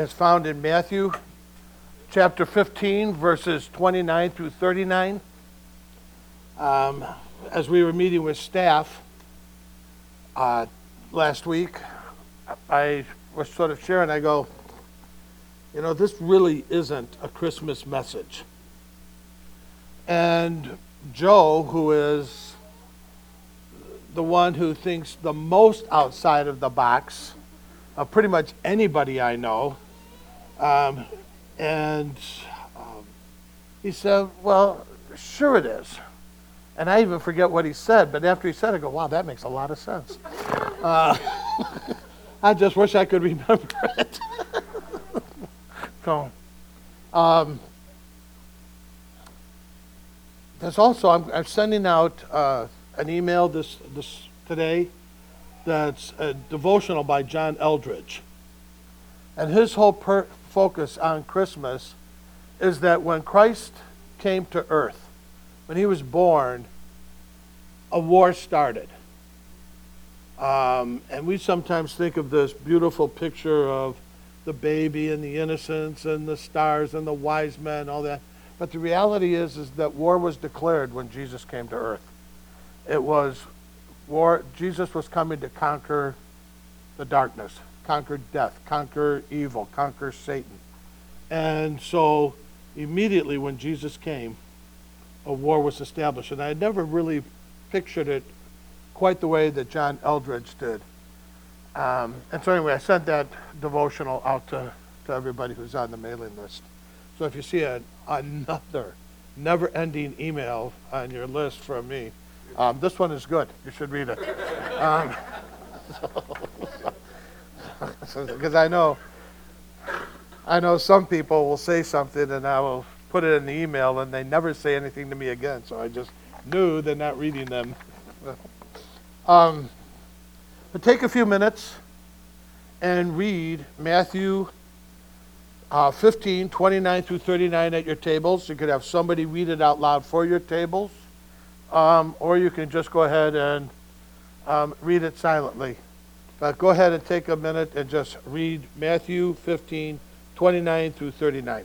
is found in Matthew chapter 15, verses 29 through 39. Um, as we were meeting with staff uh, last week, I was sort of sharing, I go, you know, this really isn't a Christmas message. And Joe, who is the one who thinks the most outside of the box of pretty much anybody I know, um, and um, he said, Well, sure it is. And I even forget what he said, but after he said it, I go, Wow, that makes a lot of sense. Uh, I just wish I could remember it. so, um, there's also, I'm, I'm sending out uh, an email this, this today that's a devotional by John Eldredge. And his whole per- focus on Christmas is that when Christ came to earth, when he was born, a war started. Um, and we sometimes think of this beautiful picture of the baby and the innocence and the stars and the wise men, all that. But the reality is, is that war was declared when Jesus came to earth. It was war. Jesus was coming to conquer the darkness, conquer death, conquer evil, conquer Satan. And so immediately when Jesus came, a war was established. And I had never really pictured it quite the way that John Eldredge did. Um, and so anyway, I sent that devotional out to, to everybody who's on the mailing list. So if you see a, another never-ending email on your list from me, um, this one is good. You should read it. Um, Because I know, I know some people will say something and I will put it in the email and they never say anything to me again. So I just knew they're not reading them. um, but take a few minutes and read Matthew uh, 15, 29 through 39 at your tables. You could have somebody read it out loud for your tables, um, or you can just go ahead and um, read it silently. But go ahead and take a minute and just read Matthew 15, 29 through 39.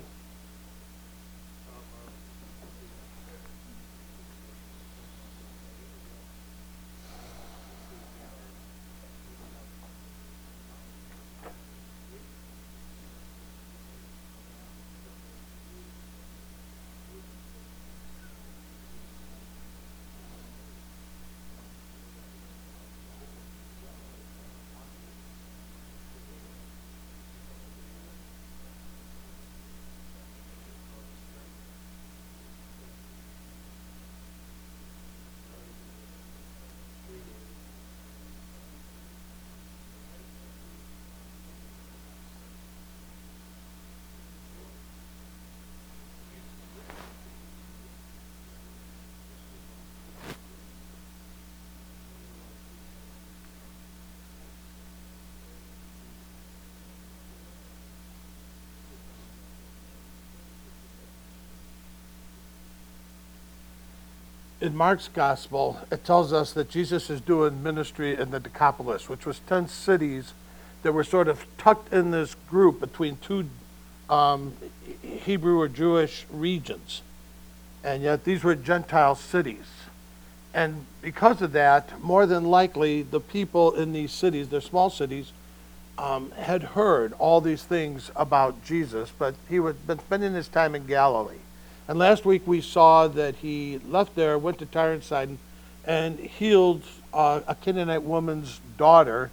In Mark's gospel, it tells us that Jesus is doing ministry in the Decapolis, which was 10 cities that were sort of tucked in this group between two um, Hebrew or Jewish regions. And yet these were Gentile cities. And because of that, more than likely, the people in these cities, they're small cities, um, had heard all these things about Jesus, but he had been spending his time in Galilee. And last week we saw that he left there, went to Tyre and Sidon, and healed uh, a Canaanite woman's daughter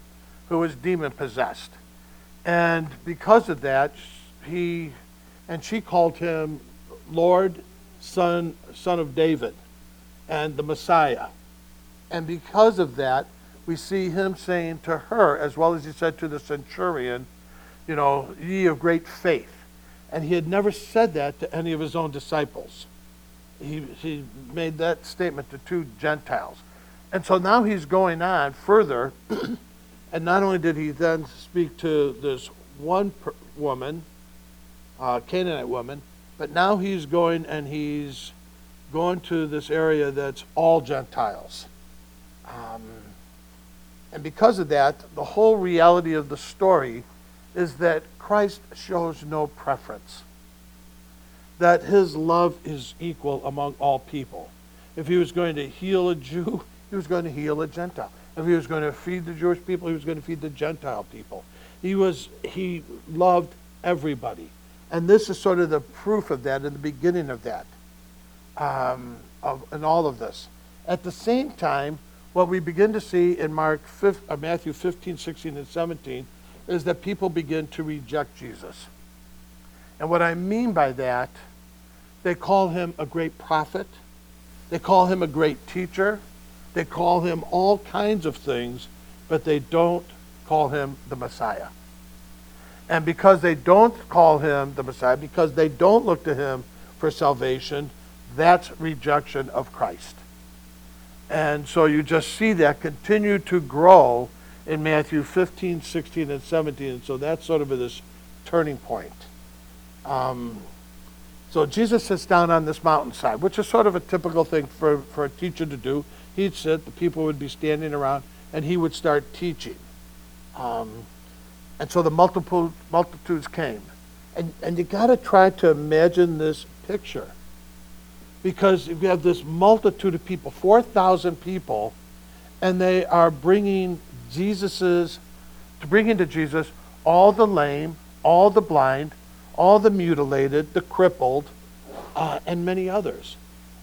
who was demon possessed. And because of that, he and she called him Lord, Son, Son of David, and the Messiah. And because of that, we see him saying to her, as well as he said to the centurion, you know, ye of great faith. And he had never said that to any of his own disciples. He, he made that statement to two Gentiles. And so now he's going on further. and not only did he then speak to this one per- woman, uh, Canaanite woman, but now he's going and he's going to this area that's all Gentiles. Um, and because of that, the whole reality of the story is that Christ shows no preference, that his love is equal among all people. If he was going to heal a Jew, he was going to heal a Gentile. If he was going to feed the Jewish people, he was going to feed the Gentile people. He was he loved everybody. And this is sort of the proof of that in the beginning of that, um, of, in all of this. At the same time, what we begin to see in Mark 5, uh, Matthew 15, 16, and 17 is that people begin to reject Jesus. And what I mean by that, they call him a great prophet, they call him a great teacher, they call him all kinds of things, but they don't call him the Messiah. And because they don't call him the Messiah, because they don't look to him for salvation, that's rejection of Christ. And so you just see that continue to grow in Matthew 15, 16, and 17. And so that's sort of this turning point. Um, so Jesus sits down on this mountainside, which is sort of a typical thing for, for a teacher to do. He'd sit, the people would be standing around, and he would start teaching. Um, and so the multiple, multitudes came. And, and you got to try to imagine this picture because you have this multitude of people, 4,000 people, and they are bringing Jesus's, to bring into Jesus all the lame, all the blind, all the mutilated, the crippled, uh, and many others.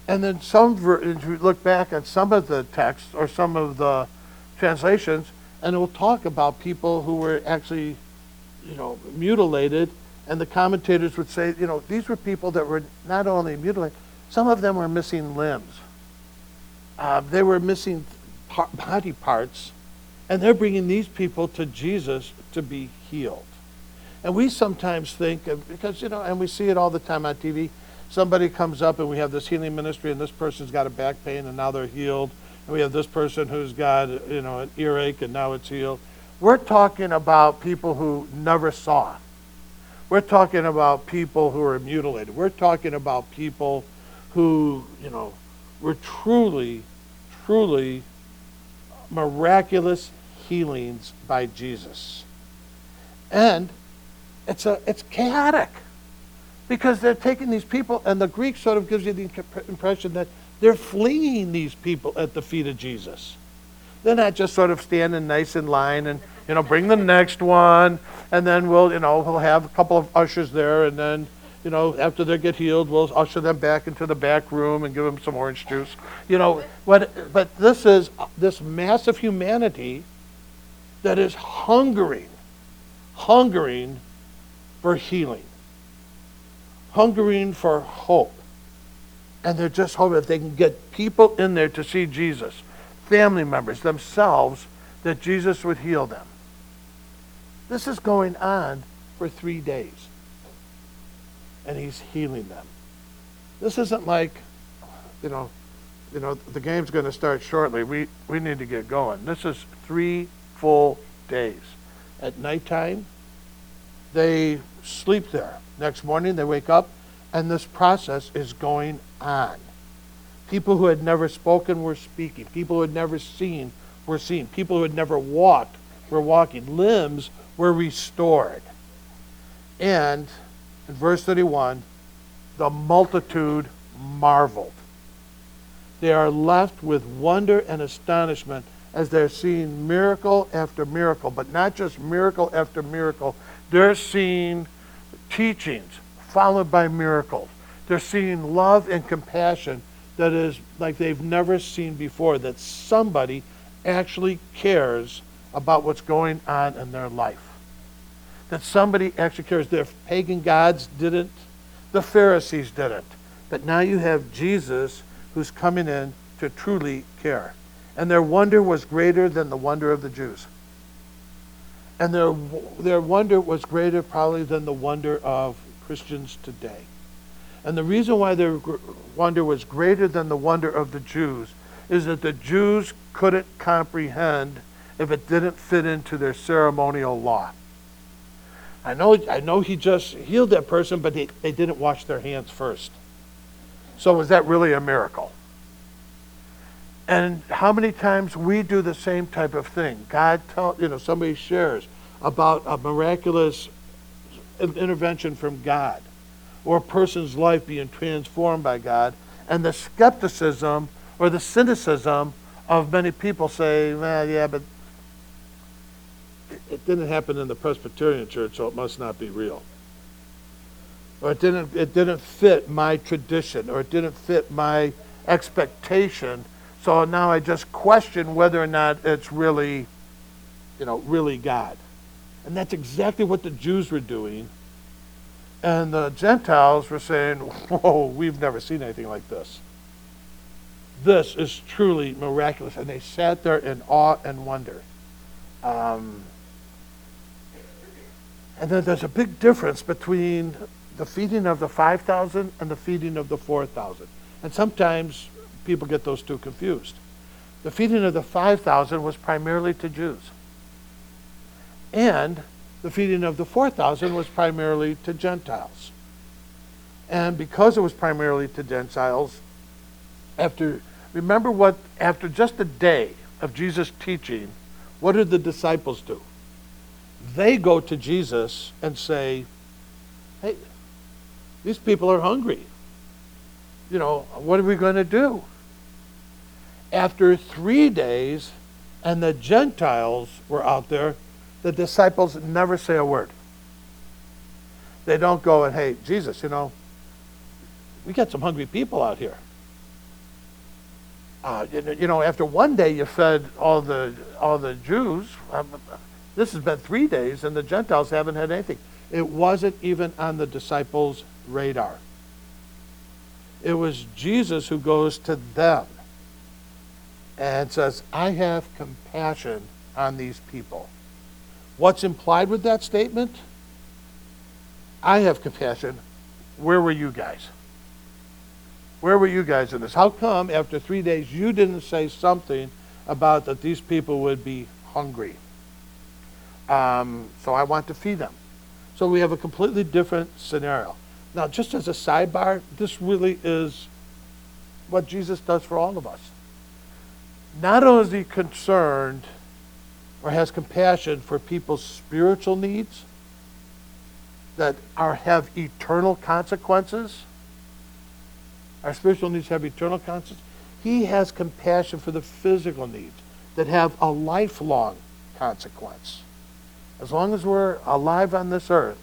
And then some, if you look back at some of the texts or some of the translations, and it will talk about people who were actually, you know, mutilated, and the commentators would say, you know, these were people that were not only mutilated, some of them were missing limbs. Uh, they were missing par- body parts, and they're bringing these people to Jesus to be healed. And we sometimes think, because, you know, and we see it all the time on TV, somebody comes up and we have this healing ministry, and this person's got a back pain, and now they're healed. And we have this person who's got, you know, an earache, and now it's healed. We're talking about people who never saw. We're talking about people who are mutilated. We're talking about people who, you know, were truly, truly miraculous healings by Jesus. And it's, a, it's chaotic because they're taking these people, and the Greek sort of gives you the impression that they're flinging these people at the feet of Jesus. They're not just sort of standing nice in line and, you know, bring the next one, and then we'll, you know, we'll have a couple of ushers there, and then you know, after they get healed, we'll usher them back into the back room and give them some orange juice. You know, what, but this is this massive humanity that is hungering, hungering for healing, hungering for hope. And they're just hoping that they can get people in there to see Jesus, family members themselves, that Jesus would heal them. This is going on for three days and he's healing them. This isn't like, you know, you know, the game's going to start shortly. We, we need to get going. This is three full days. At nighttime, they sleep there. Next morning, they wake up, and this process is going on. People who had never spoken were speaking. People who had never seen were seen. People who had never walked were walking. Limbs were restored. And in verse 31, the multitude marveled. They are left with wonder and astonishment as they're seeing miracle after miracle, but not just miracle after miracle. They're seeing teachings followed by miracles. They're seeing love and compassion that is like they've never seen before, that somebody actually cares about what's going on in their life that somebody actually cares. Their pagan gods didn't, the Pharisees didn't. But now you have Jesus who's coming in to truly care. And their wonder was greater than the wonder of the Jews. And their, their wonder was greater probably than the wonder of Christians today. And the reason why their wonder was greater than the wonder of the Jews is that the Jews couldn't comprehend if it didn't fit into their ceremonial law. I know, I know he just healed that person, but they, they didn't wash their hands first. So was that really a miracle? And how many times we do the same type of thing? God tell you know somebody shares about a miraculous intervention from God or a person's life being transformed by God, and the skepticism or the cynicism of many people say, well, yeah, but it- didn't happen in the Presbyterian church, so it must not be real. Or it didn't, it didn't fit my tradition, or it didn't fit my expectation, so now I just question whether or not it's really, you know, really God. And that's exactly what the Jews were doing. And the Gentiles were saying, Whoa, we've never seen anything like this. This is truly miraculous. And they sat there in awe and wonder. Um, and then there's a big difference between the feeding of the 5,000 and the feeding of the 4,000. And sometimes people get those two confused. The feeding of the 5,000 was primarily to Jews. And the feeding of the 4,000 was primarily to Gentiles. And because it was primarily to Gentiles, after, remember what, after just a day of Jesus teaching, what did the disciples do? They go to Jesus and say, hey, these people are hungry. You know, what are we going to do? After three days, and the Gentiles were out there, the disciples never say a word. They don't go and, hey, Jesus, you know, we got some hungry people out here. Uh, you know, after one day you fed all the all the Jews. Um, this has been three days, and the Gentiles haven't had anything. It wasn't even on the disciples' radar. It was Jesus who goes to them and says, I have compassion on these people. What's implied with that statement? I have compassion. Where were you guys? Where were you guys in this? How come after three days you didn't say something about that these people would be hungry? Um, so I want to feed them. So we have a completely different scenario. Now, just as a sidebar, this really is what Jesus does for all of us. Not only is he concerned or has compassion for people's spiritual needs that are have eternal consequences. Our spiritual needs have eternal consequences. He has compassion for the physical needs that have a lifelong consequence. As long as we're alive on this earth,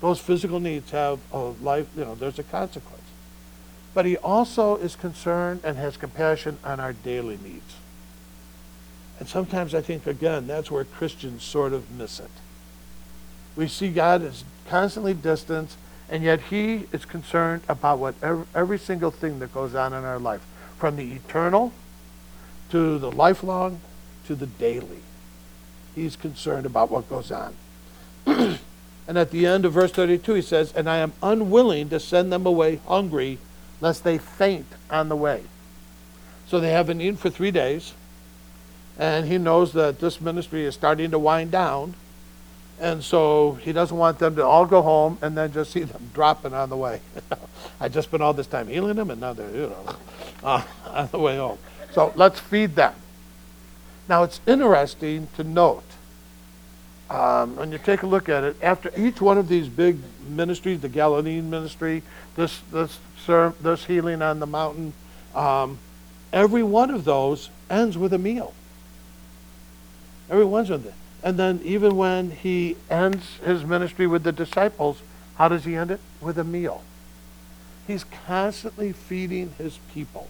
those physical needs have a life, you know, there's a consequence. But he also is concerned and has compassion on our daily needs. And sometimes I think, again, that's where Christians sort of miss it. We see God as constantly distant, and yet He is concerned about what every, every single thing that goes on in our life, from the eternal to the lifelong to the daily. He's concerned about what goes on. and at the end of verse 32, he says, And I am unwilling to send them away hungry, lest they faint on the way. So they haven't eaten for three days and he knows that this ministry is starting to wind down. And so he doesn't want them to all go home and then just see them dropping on the way. I just spent all this time healing them, and now they're, you know, uh, on the way home. So let's feed them. Now it's interesting to note um, when you take a look at it. After each one of these big ministries, the Galilean ministry, this this this healing on the mountain, um, every one of those ends with a meal. Every one's with it. And then even when he ends his ministry with the disciples, how does he end it? With a meal. He's constantly feeding his people,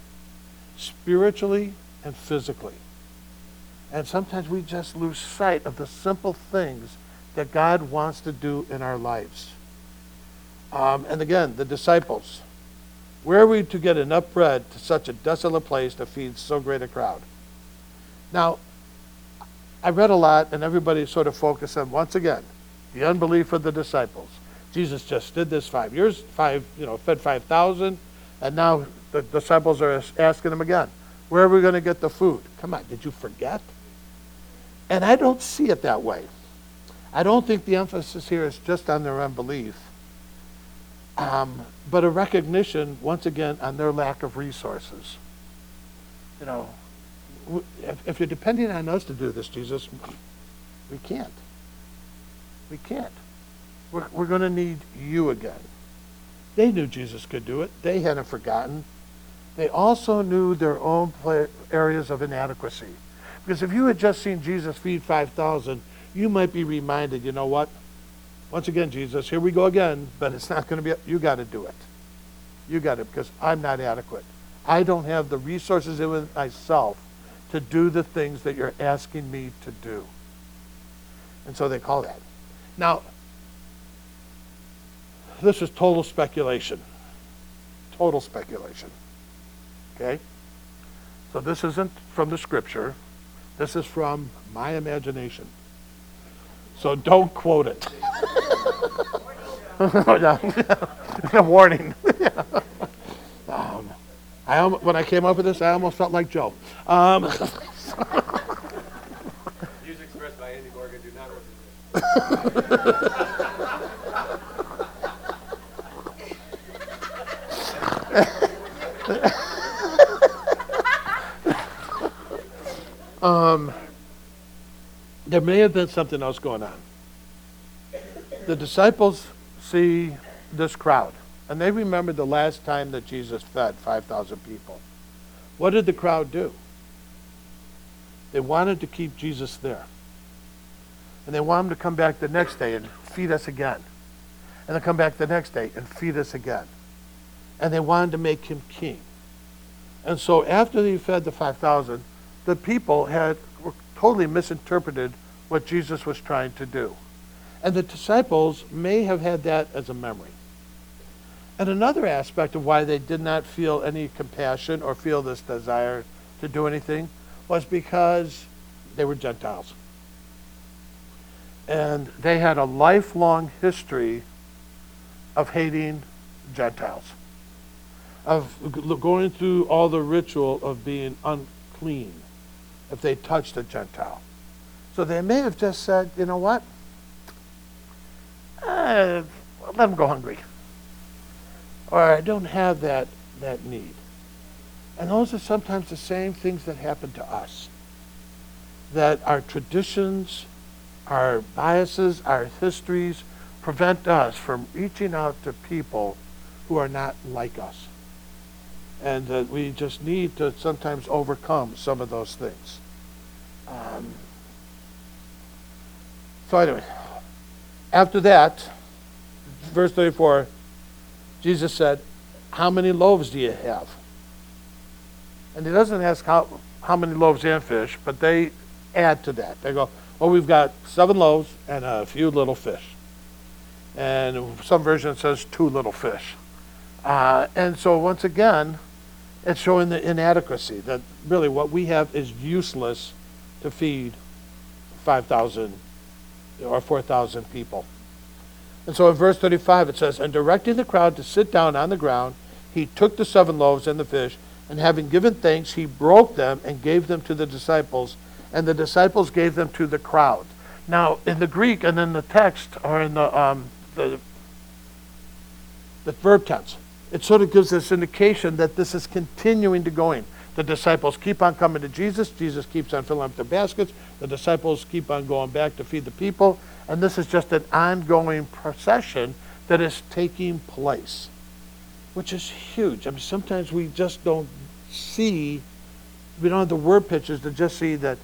spiritually and physically. And sometimes we just lose sight of the simple things that God wants to do in our lives. Um, and again, the disciples. Where are we to get enough bread to such a desolate place to feed so great a crowd? Now, I read a lot, and everybody sort of focused on once again the unbelief of the disciples. Jesus just did this five years, five, you know, fed five thousand, and now the disciples are asking him again, "Where are we going to get the food?" Come on, did you forget? And I don't see it that way. I don't think the emphasis here is just on their unbelief, um, but a recognition, once again, on their lack of resources. You know, if, if you're depending on us to do this, Jesus, we can't. We can't. We're, we're going to need you again. They knew Jesus could do it. They hadn't forgotten. They also knew their own areas of inadequacy. Because if you had just seen Jesus feed 5,000, you might be reminded, you know what? Once again, Jesus, here we go again, but it's not going to be, you got to do it. You got to, because I'm not adequate. I don't have the resources in myself to do the things that you're asking me to do. And so they call that. Now, this is total speculation. Total speculation. Okay? So this isn't from the scripture. This is from my imagination. So don't quote it. A warning. um, I, when I came up with this, I almost felt like Joe. Um, Views expressed by Andy Morgan do not represent. There may have been something else going on. The disciples see this crowd, and they remember the last time that Jesus fed 5,000 people. What did the crowd do? They wanted to keep Jesus there. And they want him to come back the next day and feed us again. And then come back the next day and feed us again. And they wanted to make him king. And so after they fed the 5,000, the people had totally misinterpreted what Jesus was trying to do. And the disciples may have had that as a memory. And another aspect of why they did not feel any compassion or feel this desire to do anything was because they were Gentiles. And they had a lifelong history of hating Gentiles, of going through all the ritual of being unclean if they touched a Gentile. So they may have just said, you know what? Uh, let them go hungry. Or I don't have that, that need. And those are sometimes the same things that happen to us. That our traditions, our biases, our histories prevent us from reaching out to people who are not like us. And that we just need to sometimes overcome some of those things. Um, so anyway, after that, verse 34, Jesus said, how many loaves do you have? And he doesn't ask how, how many loaves and fish, but they add to that. They go, well, we've got seven loaves and a few little fish. And some version says two little fish. Uh, and so once again, it's showing the inadequacy that really what we have is useless to feed 5,000 or 4,000 people. And so in verse 35 it says, And directing the crowd to sit down on the ground, he took the seven loaves and the fish, and having given thanks, he broke them and gave them to the disciples, and the disciples gave them to the crowd. Now, in the Greek and in the text, or in the, um, the, the verb tense, it sort of gives this indication that this is continuing to going. The disciples keep on coming to Jesus. Jesus keeps on filling up their baskets. The disciples keep on going back to feed the people. And this is just an ongoing procession that is taking place, which is huge. I mean, sometimes we just don't see, we don't have the word pictures to just see that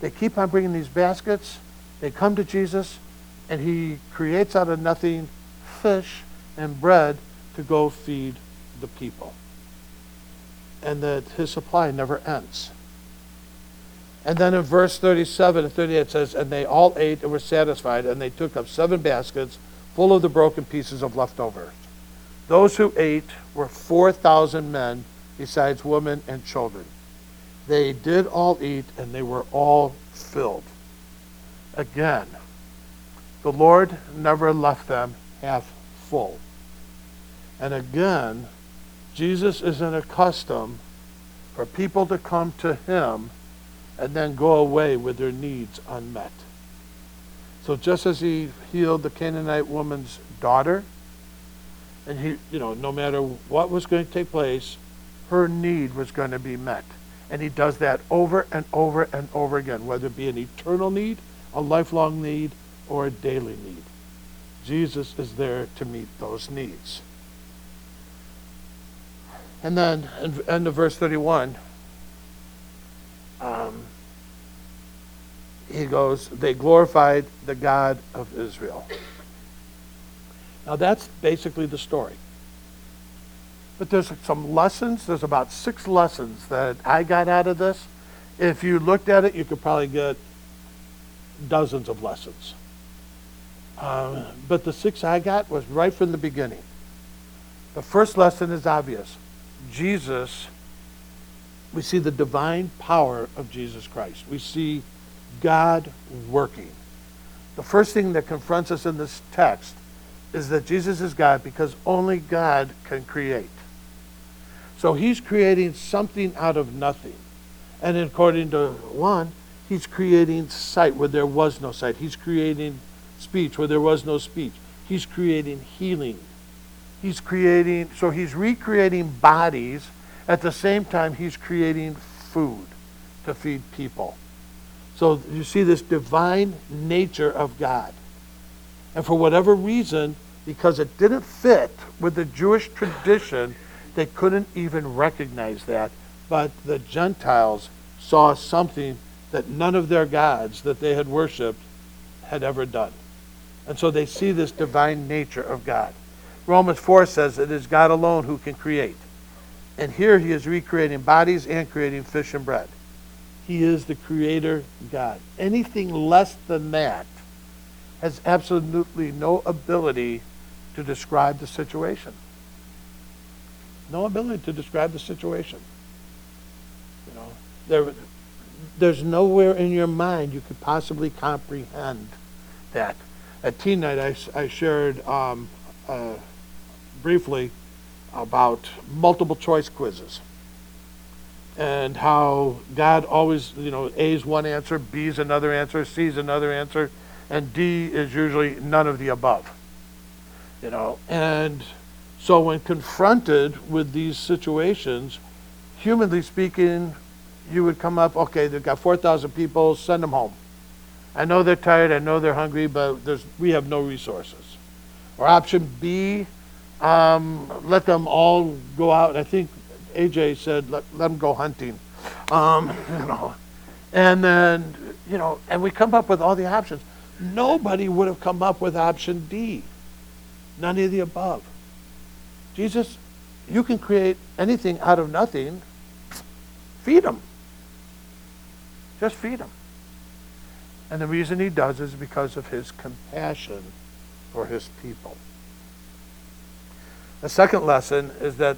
they keep on bringing these baskets. They come to Jesus, and he creates out of nothing fish and bread to go feed the people and that his supply never ends. And then in verse 37 and 38 it says, And they all ate and were satisfied, and they took up seven baskets full of the broken pieces of leftovers. Those who ate were 4,000 men, besides women and children. They did all eat, and they were all filled. Again, the Lord never left them half full. And again, Jesus isn't accustomed for people to come to him and then go away with their needs unmet. So just as he healed the Canaanite woman's daughter, and he, you know, no matter what was going to take place, her need was going to be met. And he does that over and over and over again, whether it be an eternal need, a lifelong need, or a daily need. Jesus is there to meet those needs. And then, end of verse 31, um, he goes, They glorified the God of Israel. Now, that's basically the story. But there's some lessons. There's about six lessons that I got out of this. If you looked at it, you could probably get dozens of lessons. Um, but the six I got was right from the beginning. The first lesson is obvious Jesus, we see the divine power of Jesus Christ. We see God working. The first thing that confronts us in this text is that Jesus is God because only God can create. So he's creating something out of nothing. And according to one, he's creating sight where there was no sight. He's creating speech where there was no speech. He's creating healing. He's creating, so he's recreating bodies. At the same time, he's creating food to feed people. So you see this divine nature of God. And for whatever reason, because it didn't fit with the Jewish tradition, they couldn't even recognize that. But the Gentiles saw something that none of their gods that they had worshiped had ever done. And so they see this divine nature of God. Romans 4 says it is God alone who can create. And here he is recreating bodies and creating fish and bread. He is the creator God. Anything less than that has absolutely no ability to describe the situation. No ability to describe the situation. You know, there, there's nowhere in your mind you could possibly comprehend that. At teen night, I, I shared um, uh, briefly about multiple choice quizzes and how God always, you know, A is one answer, B is another answer, C is another answer, and D is usually none of the above. You know, and so when confronted with these situations, humanly speaking, you would come up, okay, they've got 4,000 people, send them home. I know they're tired, I know they're hungry, but there's, we have no resources. Or option B, um, let them all go out. I think AJ said, let, let them go hunting. Um, you know, and then, you know, and we come up with all the options. Nobody would have come up with option D. None of the above. Jesus, you can create anything out of nothing. Feed them. Just feed them. And the reason he does is because of his compassion for his people. The second lesson is that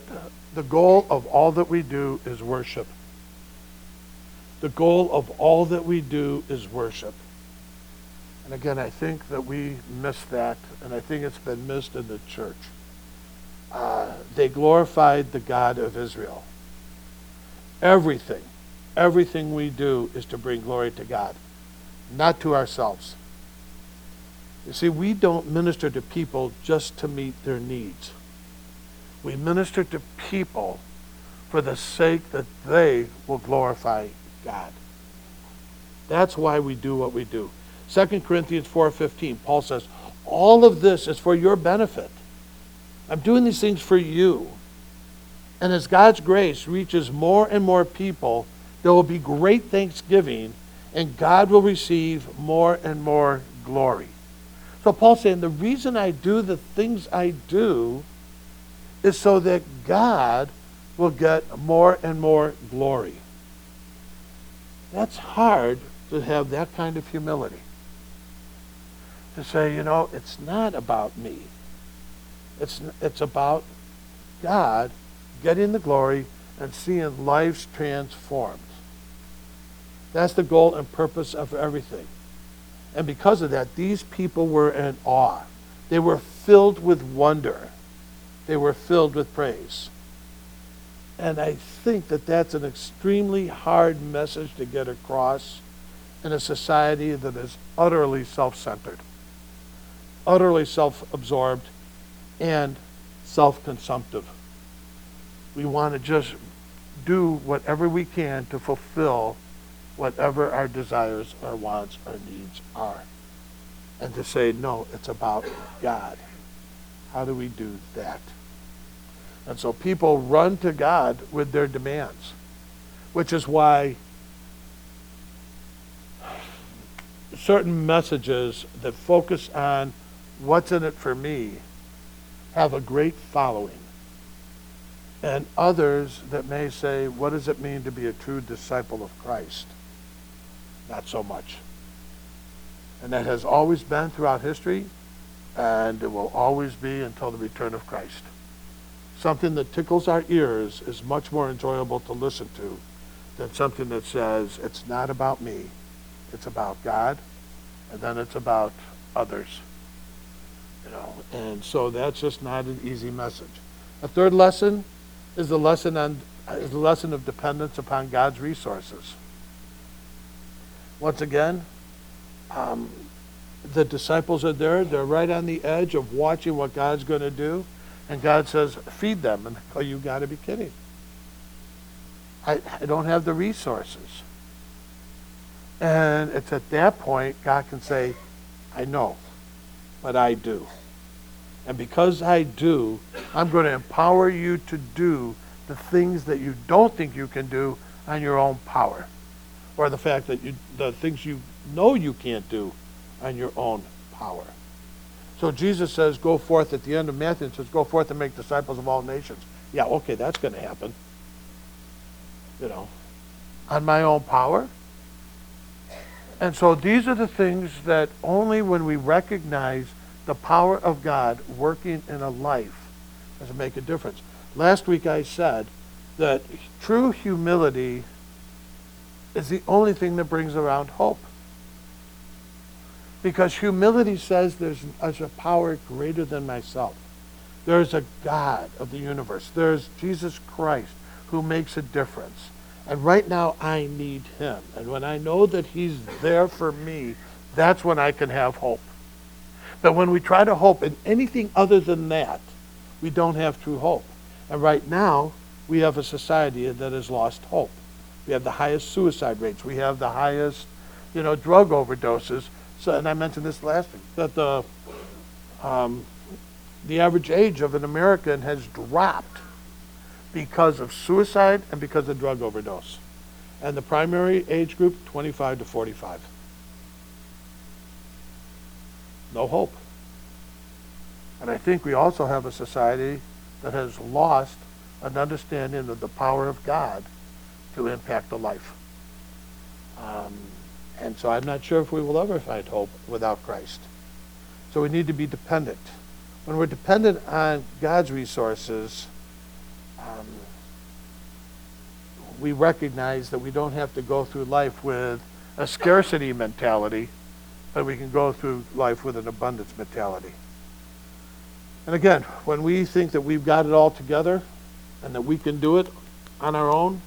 the goal of all that we do is worship. The goal of all that we do is worship. And again, I think that we miss that, and I think it's been missed in the church. Uh, they glorified the God of Israel. Everything, everything we do is to bring glory to God, not to ourselves. You see, we don't minister to people just to meet their needs. We minister to people for the sake that they will glorify God. That's why we do what we do. 2 Corinthians 4:15, Paul says, "All of this is for your benefit. I'm doing these things for you. And as God's grace reaches more and more people, there will be great thanksgiving and God will receive more and more glory." So Paul's saying the reason I do the things I do is so that God will get more and more glory. That's hard to have that kind of humility. To say, you know, it's not about me. It's, it's about God getting the glory and seeing lives transformed. That's the goal and purpose of everything. And because of that, these people were in awe. They were filled with wonder they were filled with praise. And I think that that's an extremely hard message to get across in a society that is utterly self centered, utterly self absorbed, and self consumptive. We want to just do whatever we can to fulfill whatever our desires, our wants, our needs are. and to say, no, it's about God. How do we do that? And so people run to God with their demands, which is why certain messages that focus on what's in it for me have a great following. And others that may say, what does it mean to be a true disciple of Christ? Not so much. And that has always been throughout history, and it will always be until the return of Christ. Something that tickles our ears is much more enjoyable to listen to than something that says, it's not about me, it's about God, and then it's about others. You know, and so that's just not an easy message. A third lesson is the lesson on is the lesson of dependence upon God's resources. Once again, um, the disciples are there. They're right on the edge of watching what God's going to do, and God says, "Feed them." And oh, you got to be kidding! I, I don't have the resources. And it's at that point God can say, I know, but I do. And because I do, I'm going to empower you to do the things that you don't think you can do on your own power. Or the fact that you, the things you know you can't do on your own power. So Jesus says, go forth at the end of Matthew, it says, go forth and make disciples of all nations. Yeah, okay, that's going to happen. You know, on my own power. And so these are the things that only when we recognize the power of God working in a life does it make a difference. Last week I said that true humility is the only thing that brings around hope. Because humility says there's, there's a power greater than myself. There's a God of the universe. There's Jesus Christ who makes a difference. And right now, I need him. And when I know that he's there for me, that's when I can have hope. But when we try to hope in anything other than that, we don't have true hope. And right now, we have a society that has lost hope. We have the highest suicide rates. We have the highest, you know, drug overdoses. So, and I mentioned this last week that the um, the average age of an American has dropped because of suicide and because of drug overdose. And the primary age group, 25 to 45. No hope. And I think we also have a society that has lost an understanding of the power of God to impact a life. Um, and so I'm not sure if we will ever find hope without Christ. So we need to be dependent. When we're dependent on God's resources, um, we recognize that we don't have to go through life with a scarcity mentality, but we can go through life with an abundance mentality. And again, when we think that we've got it all together and that we can do it on our own,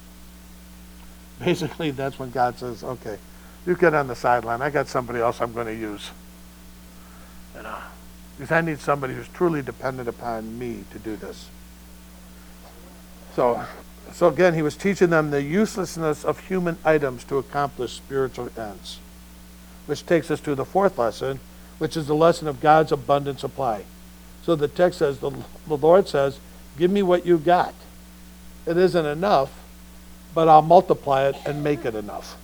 basically that's when God says, okay, you get on the sideline. I got somebody else I'm going to use. You uh, know, because I need somebody who's truly dependent upon me to do this. So, so again, he was teaching them the uselessness of human items to accomplish spiritual ends. Which takes us to the fourth lesson, which is the lesson of God's abundant supply. So the text says, the, the Lord says, Give me what you got. It isn't enough, but I'll multiply it and make it enough.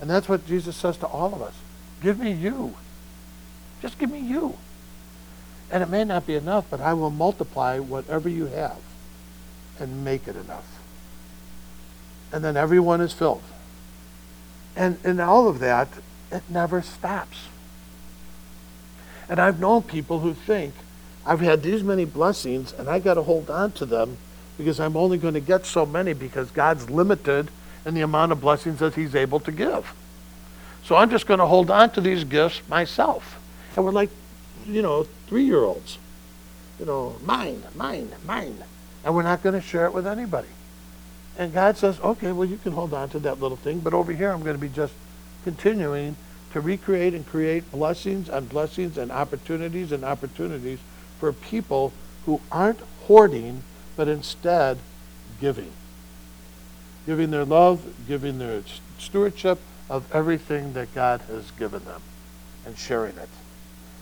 And that's what Jesus says to all of us. Give me you. Just give me you. And it may not be enough, but I will multiply whatever you have and make it enough. And then everyone is filled. And in all of that, it never stops. And I've known people who think, I've had these many blessings and I got to hold on to them because I'm only going to get so many because God's limited in the amount of blessings that He's able to give. So I'm just going to hold on to these gifts myself. And we're like, you know, three year olds. You know, mine, mine, mine. And we're not going to share it with anybody. And God says, okay, well, you can hold on to that little thing, but over here I'm going to be just continuing to recreate and create blessings and blessings and opportunities and opportunities for people who aren't hoarding, but instead giving. Giving their love, giving their stewardship of everything that God has given them. and sharing it.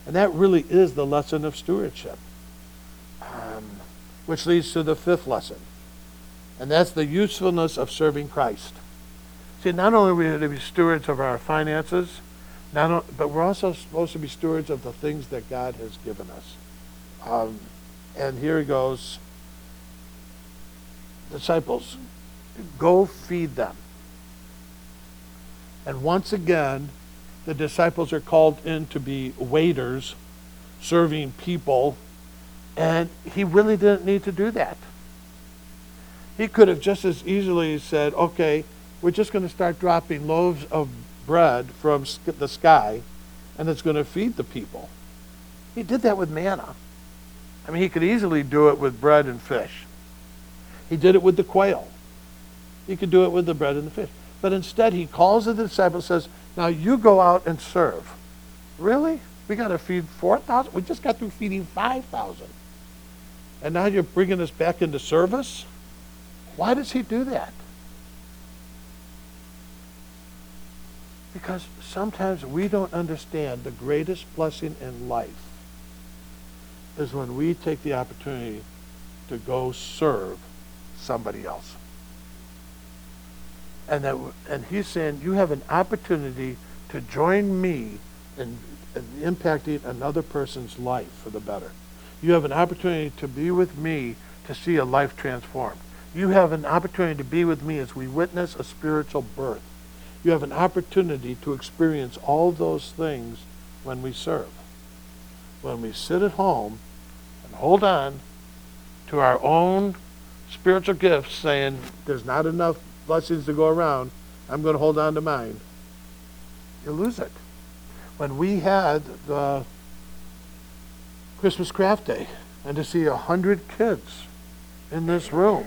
And that really is the lesson of stewardship, um, which leads to the fifth lesson. And that's the usefulness of serving Christ. See, not only are we to be stewards of our finances, not but we're also supposed to be stewards of the things that God has given us. Um, and here he goes disciples, go feed them. And once again, the disciples are called in to be waiters, serving people, and he really didn't need to do that. He could have just as easily said, okay, we're just going to start dropping loaves of bread from the sky, and it's going to feed the people. He did that with manna. I mean, he could easily do it with bread and fish. He did it with the quail. He could do it with the bread and the fish. But instead, he calls the disciples and says, Now you go out and serve. Really? We got to feed 4,000? We just got through feeding 5,000. And now you're bringing us back into service? Why does he do that? Because sometimes we don't understand the greatest blessing in life is when we take the opportunity to go serve somebody else. And that, and he's saying you have an opportunity to join me in, in impacting another person's life for the better. You have an opportunity to be with me to see a life transformed. You have an opportunity to be with me as we witness a spiritual birth. You have an opportunity to experience all those things when we serve. When we sit at home and hold on to our own spiritual gifts, saying, There's not enough blessings to go around, I'm going to hold on to mine, you lose it. When we had the Christmas craft day, and to see a hundred kids in this room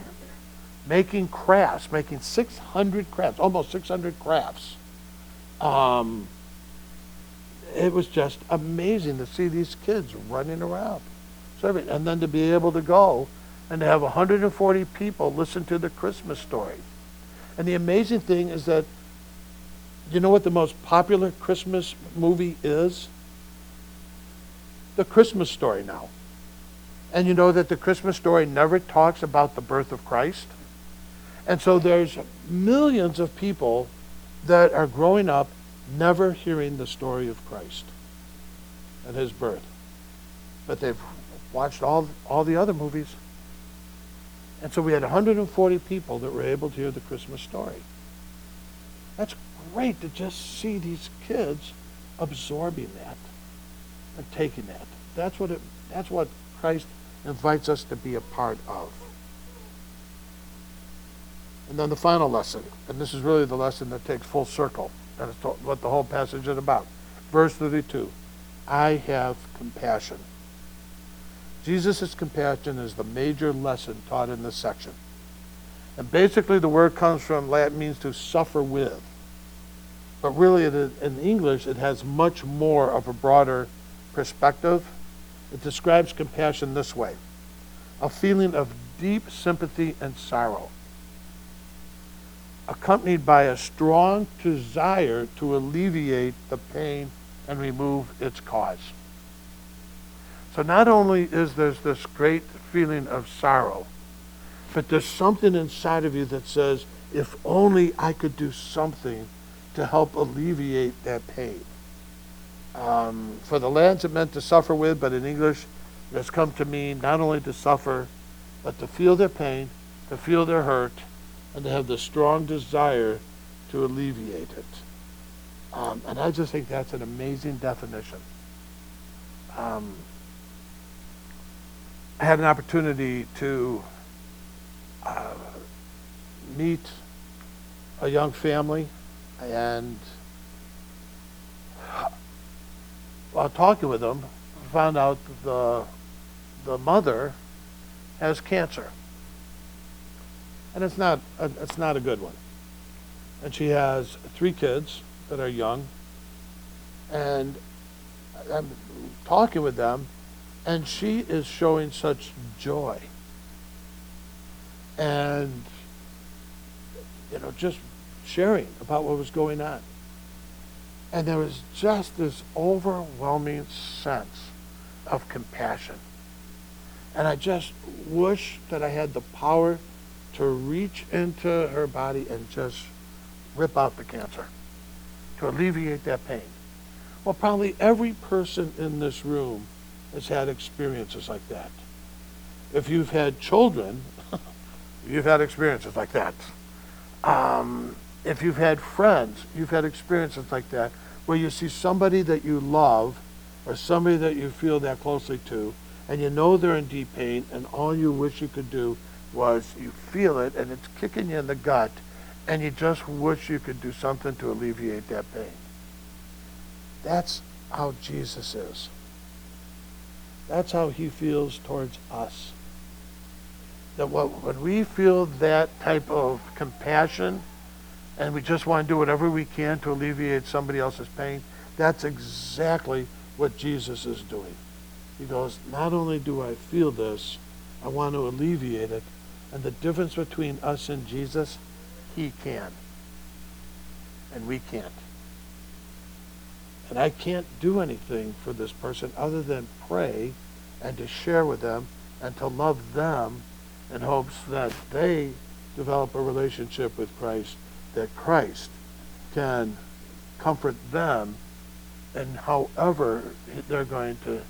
making crafts, making 600 crafts, almost 600 crafts. Um, it was just amazing to see these kids running around, serving, and then to be able to go and to have 140 people listen to the Christmas story. And the amazing thing is that, you know what the most popular Christmas movie is? The Christmas story now. And you know that the Christmas story never talks about the birth of Christ? And so there's millions of people that are growing up never hearing the story of Christ and his birth. But they've watched all, all the other movies. And so we had 140 people that were able to hear the Christmas story. That's great to just see these kids absorbing that and taking that. That's what it, that's what Christ invites us to be a part of. And then the final lesson, and this is really the lesson that takes full circle, and it's what the whole passage is about. Verse 32 I have compassion. Jesus' compassion is the major lesson taught in this section. And basically, the word comes from Latin, means to suffer with. But really, in English, it has much more of a broader perspective. It describes compassion this way a feeling of deep sympathy and sorrow accompanied by a strong desire to alleviate the pain and remove its cause. So not only is there this great feeling of sorrow, but there's something inside of you that says, if only I could do something to help alleviate that pain. Um, for the lands, it meant to suffer with, but in English, it has come to mean not only to suffer, but to feel their pain, to feel their hurt, and to have the strong desire to alleviate it. Um, and I just think that's an amazing definition. Um, had an opportunity to uh, meet a young family, and while talking with them, found out the the mother has cancer and it's not a, it's not a good one. And she has three kids that are young, and I'm talking with them, and she is showing such joy, and you know just sharing about what was going on. And there was just this overwhelming sense of compassion. And I just wish that I had the power to reach into her body and just rip out the cancer, to alleviate that pain. Well, probably every person in this room has had experiences like that. If you've had children, you've had experiences like that. Um, if you've had friends, you've had experiences like that, where you see somebody that you love or somebody that you feel that closely to, and you know they're in deep pain, and all you wish you could do was you feel it, and it's kicking you in the gut, and you just wish you could do something to alleviate that pain. That's how Jesus is. That's how he feels towards us. That what, when we feel that type of compassion and we just want to do whatever we can to alleviate somebody else's pain, that's exactly what Jesus is doing. He goes, not only do I feel this, I want to alleviate it. And the difference between us and Jesus, he can. And we can't. And I can't do anything for this person other than pray and to share with them and to love them in hopes that they develop a relationship with Christ, that Christ can comfort them and however they're going to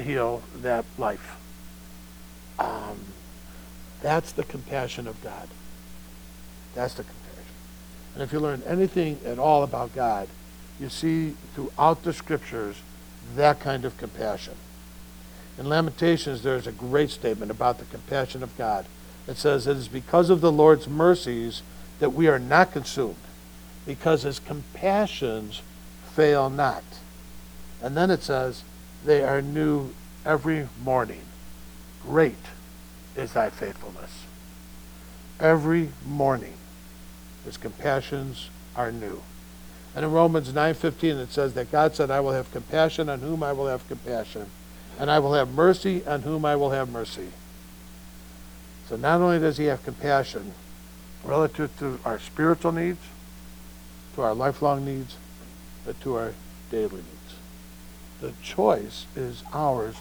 heal that life. Um, that's the compassion of God. That's the compassion. And if you learn anything at all about God, you see throughout the scriptures that kind of compassion. In Lamentations, there's a great statement about the compassion of God. It says, It is because of the Lord's mercies that we are not consumed, because his compassions fail not. And then it says, They are new every morning. Great is thy faithfulness. Every morning, his compassions are new. And in Romans 9:15 it says that God said, "I will have compassion on whom I will have compassion, and I will have mercy on whom I will have mercy." So not only does he have compassion relative to our spiritual needs, to our lifelong needs, but to our daily needs. The choice is ours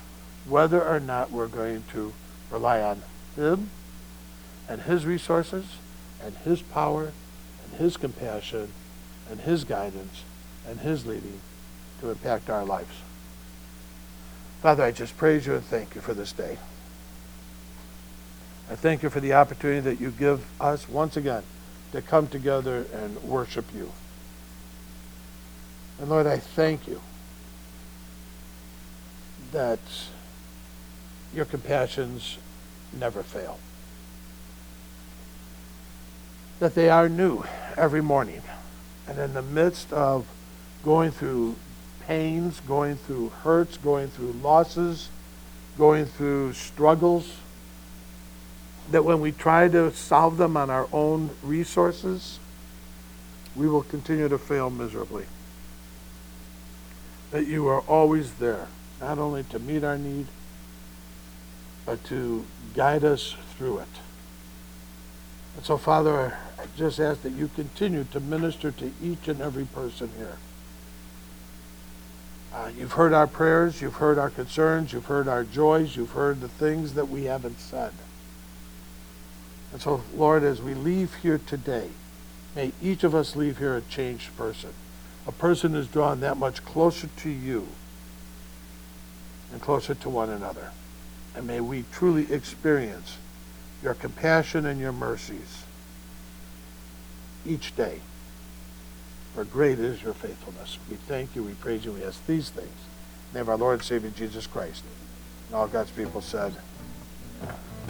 whether or not we're going to rely on him and his resources and his power and his compassion and his guidance and his leading to impact our lives. Father, I just praise you and thank you for this day. I thank you for the opportunity that you give us once again to come together and worship you. And Lord, I thank you that your compassions never fail. That they are new every morning. And in the midst of going through pains, going through hurts, going through losses, going through struggles, that when we try to solve them on our own resources, we will continue to fail miserably. That you are always there, not only to meet our need, but to guide us through it. And so, Father, I just ask that you continue to minister to each and every person here. Uh, you've heard our prayers, you've heard our concerns, you've heard our joys, you've heard the things that we haven't said. And so, Lord, as we leave here today, may each of us leave here a changed person, a person who's drawn that much closer to you and closer to one another. And may we truly experience your compassion and your mercies each day. For great is your faithfulness. We thank you, we praise you, we ask these things. In the name of our Lord and Savior Jesus Christ. And all God's people said,